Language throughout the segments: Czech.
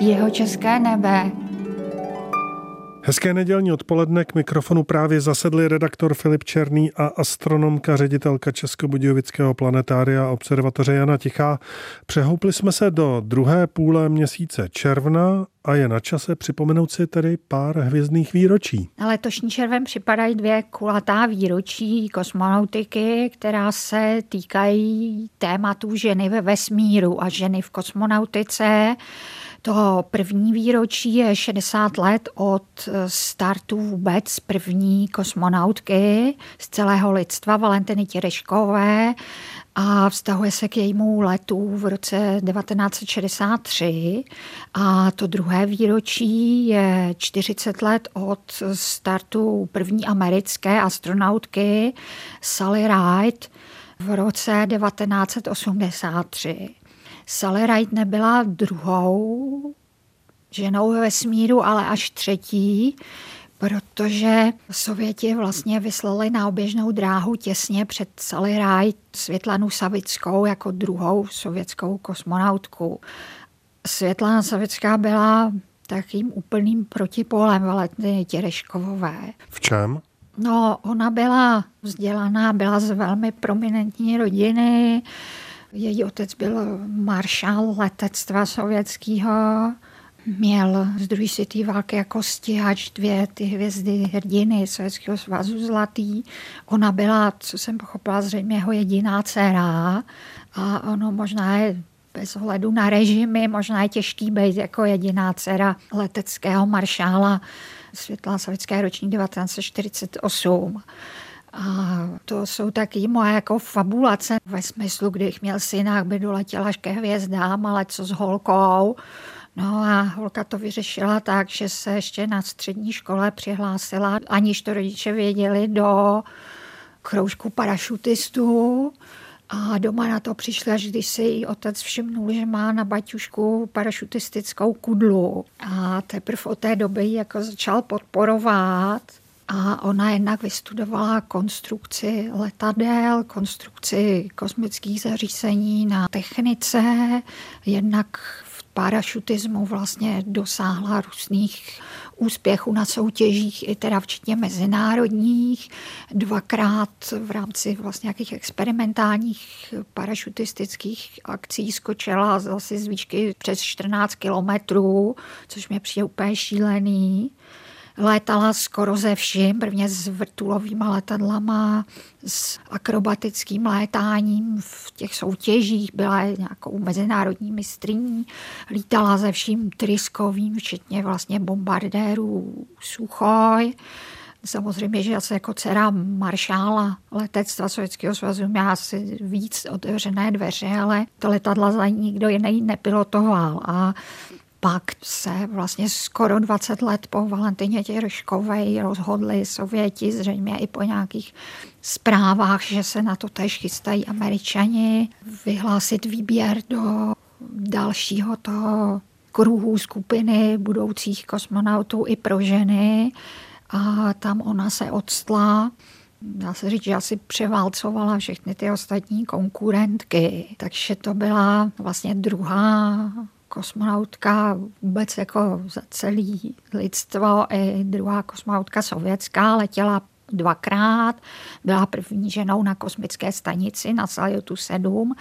Jeho české nebe. Hezké nedělní odpoledne k mikrofonu právě zasedli redaktor Filip Černý a astronomka, ředitelka Českobudějovického planetária a observatoře Jana Tichá. Přehoupli jsme se do druhé půle měsíce června a je na čase připomenout si tedy pár hvězdných výročí. Na letošní červen připadají dvě kulatá výročí kosmonautiky, která se týkají tématu ženy ve vesmíru a ženy v kosmonautice. To první výročí je 60 let od startu vůbec první kosmonautky z celého lidstva Valentiny Těreškové a vztahuje se k jejímu letu v roce 1963 a to druhé výročí je 40 let od startu první americké astronautky Sally Ride v roce 1983. Sally Ride nebyla druhou ženou ve vesmíru, ale až třetí, protože Sověti vlastně vyslali na oběžnou dráhu těsně před Sally Ride Světlanu Savickou jako druhou sovětskou kosmonautku. Světlana Savická byla takým úplným protipolem Valentiny Těreškovové. V čem? No, ona byla vzdělaná, byla z velmi prominentní rodiny, její otec byl maršál letectva sovětského, měl z druhé světové války jako stíhač dvě ty hvězdy hrdiny Sovětského svazu zlatý. Ona byla, co jsem pochopila, zřejmě jeho jediná dcera a ono možná je bez ohledu na režimy, možná je těžký být jako jediná dcera leteckého maršála světla sovětské roční 1948. A to jsou taky moje jako fabulace ve smyslu, když měl syna, by doletěl až ke hvězdám, ale co s holkou. No a holka to vyřešila tak, že se ještě na střední škole přihlásila, aniž to rodiče věděli, do kroužku parašutistů. A doma na to přišla, až když si její otec všimnul, že má na baťušku parašutistickou kudlu. A teprve od té doby jako začal podporovat a ona jednak vystudovala konstrukci letadel, konstrukci kosmických zařízení na technice, jednak v parašutismu vlastně dosáhla různých úspěchů na soutěžích, i teda včetně mezinárodních. Dvakrát v rámci vlastně nějakých experimentálních parašutistických akcí skočila zase z výšky přes 14 kilometrů, což mě přijde úplně šílený létala skoro ze vším, prvně s vrtulovými letadlama, s akrobatickým létáním v těch soutěžích, byla nějakou mezinárodní mistrní, lítala ze vším tryskovým, včetně vlastně bombardérů Suchoj. Samozřejmě, že asi jako dcera maršála letectva Sovětského svazu měla asi víc otevřené dveře, ale to letadla za nikdo jiný nepilotoval. A pak se vlastně skoro 20 let po Valentině Těrškové rozhodli Sověti, zřejmě i po nějakých zprávách, že se na to tež chystají američani, vyhlásit výběr do dalšího toho kruhu skupiny budoucích kosmonautů i pro ženy. A tam ona se odstla dá se říct, že asi převálcovala všechny ty ostatní konkurentky. Takže to byla vlastně druhá kosmonautka vůbec jako za celý lidstvo i druhá kosmonautka sovětská letěla dvakrát. Byla první ženou na kosmické stanici na Salyutu 7.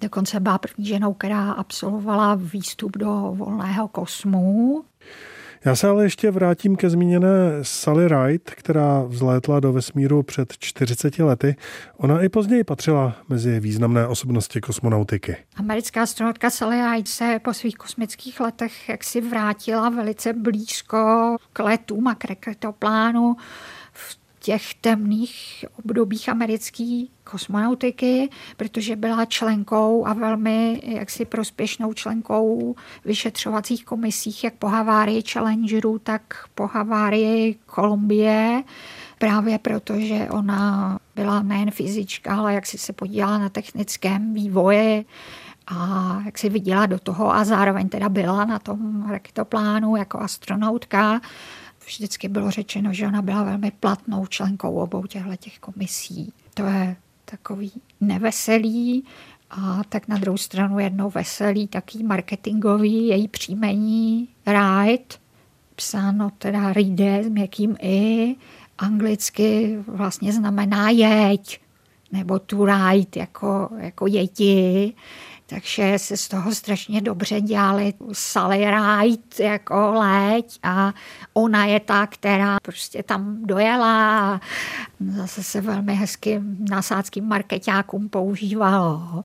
Dokonce byla první ženou, která absolvovala výstup do volného kosmu. Já se ale ještě vrátím ke zmíněné Sally Ride, která vzlétla do vesmíru před 40 lety. Ona i později patřila mezi významné osobnosti kosmonautiky. Americká astronautka Sally Ride se po svých kosmických letech jaksi vrátila velice blízko k letům a k rekretoplánu v těch temných obdobích americké kosmonautiky, protože byla členkou a velmi jaksi prospěšnou členkou vyšetřovacích komisích, jak po havárii Challengeru, tak po havárii Kolumbie, právě protože ona byla nejen fyzička, ale jak si se podílela na technickém vývoji a jak si viděla do toho a zároveň teda byla na tom raketoplánu jako astronautka, vždycky bylo řečeno, že ona byla velmi platnou členkou obou těchto těch komisí. To je takový neveselý, A tak na druhou stranu jedno veselý, taký marketingový, její příjmení Ride, psáno teda ride s měkkým i, anglicky vlastně znamená jeď, nebo to ride, jako, jako jedi. Takže se z toho strašně dobře dělali Sally Ride jako leď a ona je ta, která prostě tam dojela a zase se velmi hezky nasáckým marketákům používalo.